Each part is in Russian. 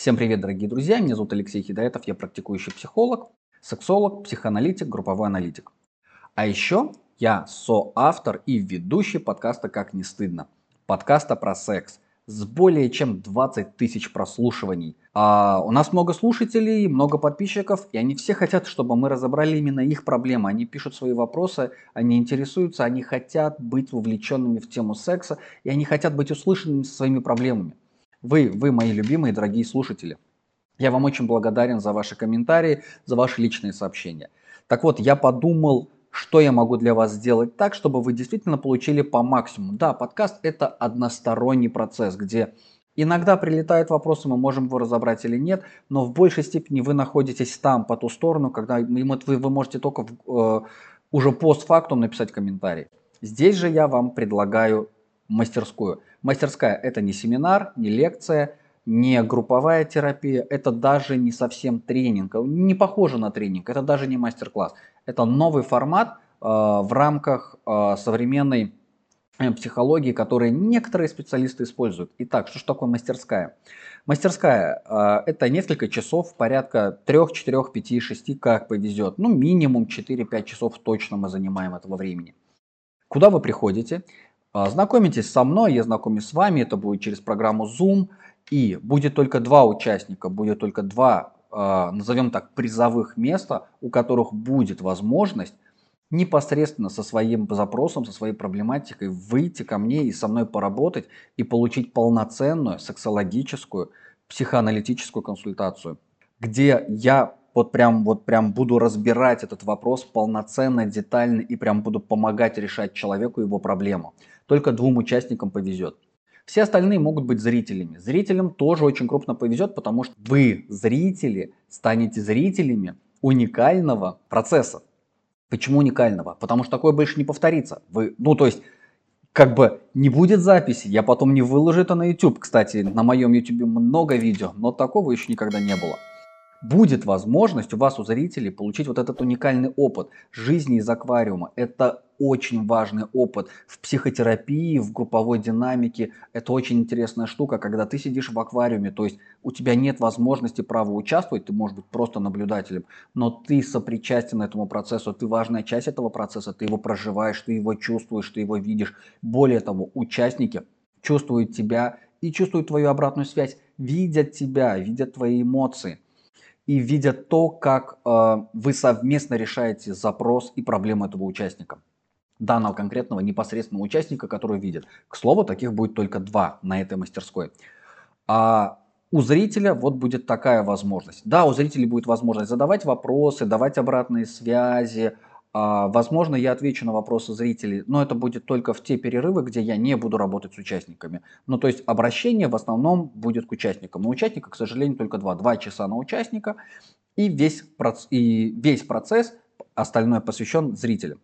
Всем привет, дорогие друзья! Меня зовут Алексей Хидаетов, я практикующий психолог, сексолог, психоаналитик, групповой аналитик. А еще я соавтор и ведущий подкаста «Как не стыдно». Подкаста про секс с более чем 20 тысяч прослушиваний. А у нас много слушателей, много подписчиков, и они все хотят, чтобы мы разобрали именно их проблемы. Они пишут свои вопросы, они интересуются, они хотят быть вовлеченными в тему секса, и они хотят быть услышанными со своими проблемами. Вы, вы мои любимые дорогие слушатели. Я вам очень благодарен за ваши комментарии, за ваши личные сообщения. Так вот, я подумал, что я могу для вас сделать так, чтобы вы действительно получили по максимуму. Да, подкаст это односторонний процесс, где иногда прилетают вопросы, мы можем его разобрать или нет, но в большей степени вы находитесь там, по ту сторону, когда вы, вы можете только в, э, уже постфактум написать комментарий. Здесь же я вам предлагаю мастерскую. Мастерская – это не семинар, не лекция, не групповая терапия, это даже не совсем тренинг, не похоже на тренинг, это даже не мастер-класс. Это новый формат э, в рамках э, современной э, психологии, которые некоторые специалисты используют. Итак, что же такое мастерская? Мастерская э, – это несколько часов, порядка 3, 4, 5, 6, как повезет. Ну, минимум 4-5 часов точно мы занимаем этого времени. Куда вы приходите? А, знакомитесь со мной, я знакомлюсь с вами, это будет через программу Zoom. И будет только два участника, будет только два, а, назовем так, призовых места, у которых будет возможность непосредственно со своим запросом, со своей проблематикой выйти ко мне и со мной поработать и получить полноценную сексологическую, психоаналитическую консультацию, где я вот прям, вот прям буду разбирать этот вопрос полноценно, детально и прям буду помогать решать человеку его проблему. Только двум участникам повезет. Все остальные могут быть зрителями. Зрителям тоже очень крупно повезет, потому что вы, зрители, станете зрителями уникального процесса. Почему уникального? Потому что такое больше не повторится. Вы, ну, то есть, как бы не будет записи, я потом не выложу это на YouTube. Кстати, на моем YouTube много видео, но такого еще никогда не было будет возможность у вас, у зрителей, получить вот этот уникальный опыт жизни из аквариума. Это очень важный опыт в психотерапии, в групповой динамике. Это очень интересная штука, когда ты сидишь в аквариуме, то есть у тебя нет возможности права участвовать, ты можешь быть просто наблюдателем, но ты сопричастен этому процессу, ты важная часть этого процесса, ты его проживаешь, ты его чувствуешь, ты его видишь. Более того, участники чувствуют тебя и чувствуют твою обратную связь, видят тебя, видят твои эмоции – и видят то, как э, вы совместно решаете запрос и проблему этого участника. Данного конкретного непосредственного участника, который видит. К слову, таких будет только два на этой мастерской. А у зрителя вот будет такая возможность. Да, у зрителей будет возможность задавать вопросы, давать обратные связи, а, возможно, я отвечу на вопросы зрителей, но это будет только в те перерывы, где я не буду работать с участниками. Ну, то есть обращение в основном будет к участникам. У участника, к сожалению, только два. Два часа на участника, и весь, и весь процесс остальное посвящен зрителям.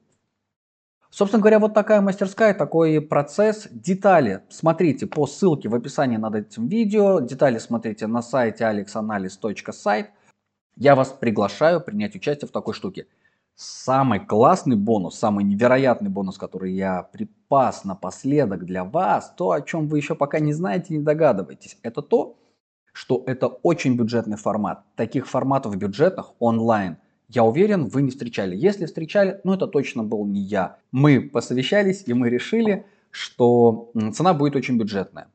Собственно говоря, вот такая мастерская, такой процесс. Детали смотрите по ссылке в описании над этим видео. Детали смотрите на сайте alexanalyz.site. Я вас приглашаю принять участие в такой штуке. Самый классный бонус, самый невероятный бонус, который я припас напоследок для вас, то, о чем вы еще пока не знаете и не догадываетесь, это то, что это очень бюджетный формат. Таких форматов бюджетных онлайн, я уверен, вы не встречали. Если встречали, ну это точно был не я. Мы посовещались и мы решили, что цена будет очень бюджетная.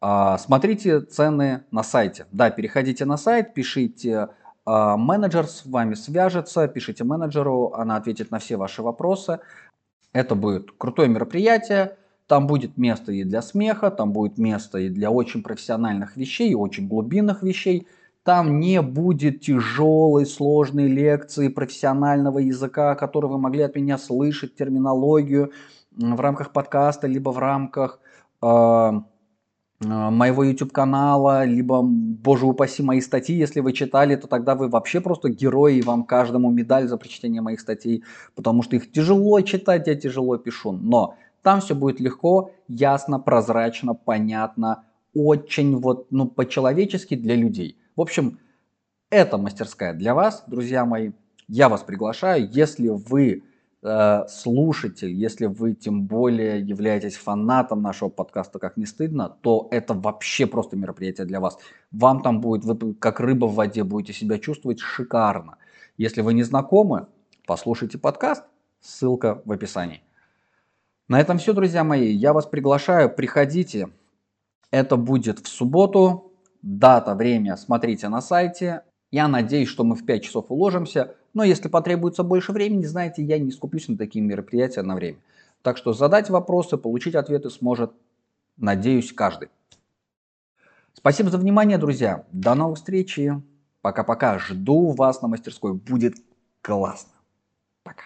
А, смотрите цены на сайте. Да, переходите на сайт, пишите а, менеджер с вами свяжется, пишите менеджеру, она ответит на все ваши вопросы. Это будет крутое мероприятие, там будет место и для смеха, там будет место и для очень профессиональных вещей, и очень глубинных вещей. Там не будет тяжелой, сложной лекции профессионального языка, который вы могли от меня слышать, терминологию в рамках подкаста, либо в рамках э, Э, моего YouTube канала, либо, боже упаси, мои статьи, если вы читали, то тогда вы вообще просто герои, и вам каждому медаль за прочтение моих статей, потому что их тяжело читать, я тяжело пишу. Но там все будет легко, ясно, прозрачно, понятно, очень вот, ну, по-человечески для людей. В общем, это мастерская для вас, друзья мои. Я вас приглашаю, если вы Э, слушайте, если вы тем более являетесь фанатом нашего подкаста «Как не стыдно», то это вообще просто мероприятие для вас. Вам там будет, вы как рыба в воде будете себя чувствовать шикарно. Если вы не знакомы, послушайте подкаст, ссылка в описании. На этом все, друзья мои. Я вас приглашаю, приходите. Это будет в субботу. Дата, время смотрите на сайте. Я надеюсь, что мы в 5 часов уложимся. Но если потребуется больше времени, знаете, я не скуплюсь на такие мероприятия на время. Так что задать вопросы, получить ответы сможет, надеюсь, каждый. Спасибо за внимание, друзья. До новых встреч. Пока-пока. Жду вас на мастерской. Будет классно. Пока.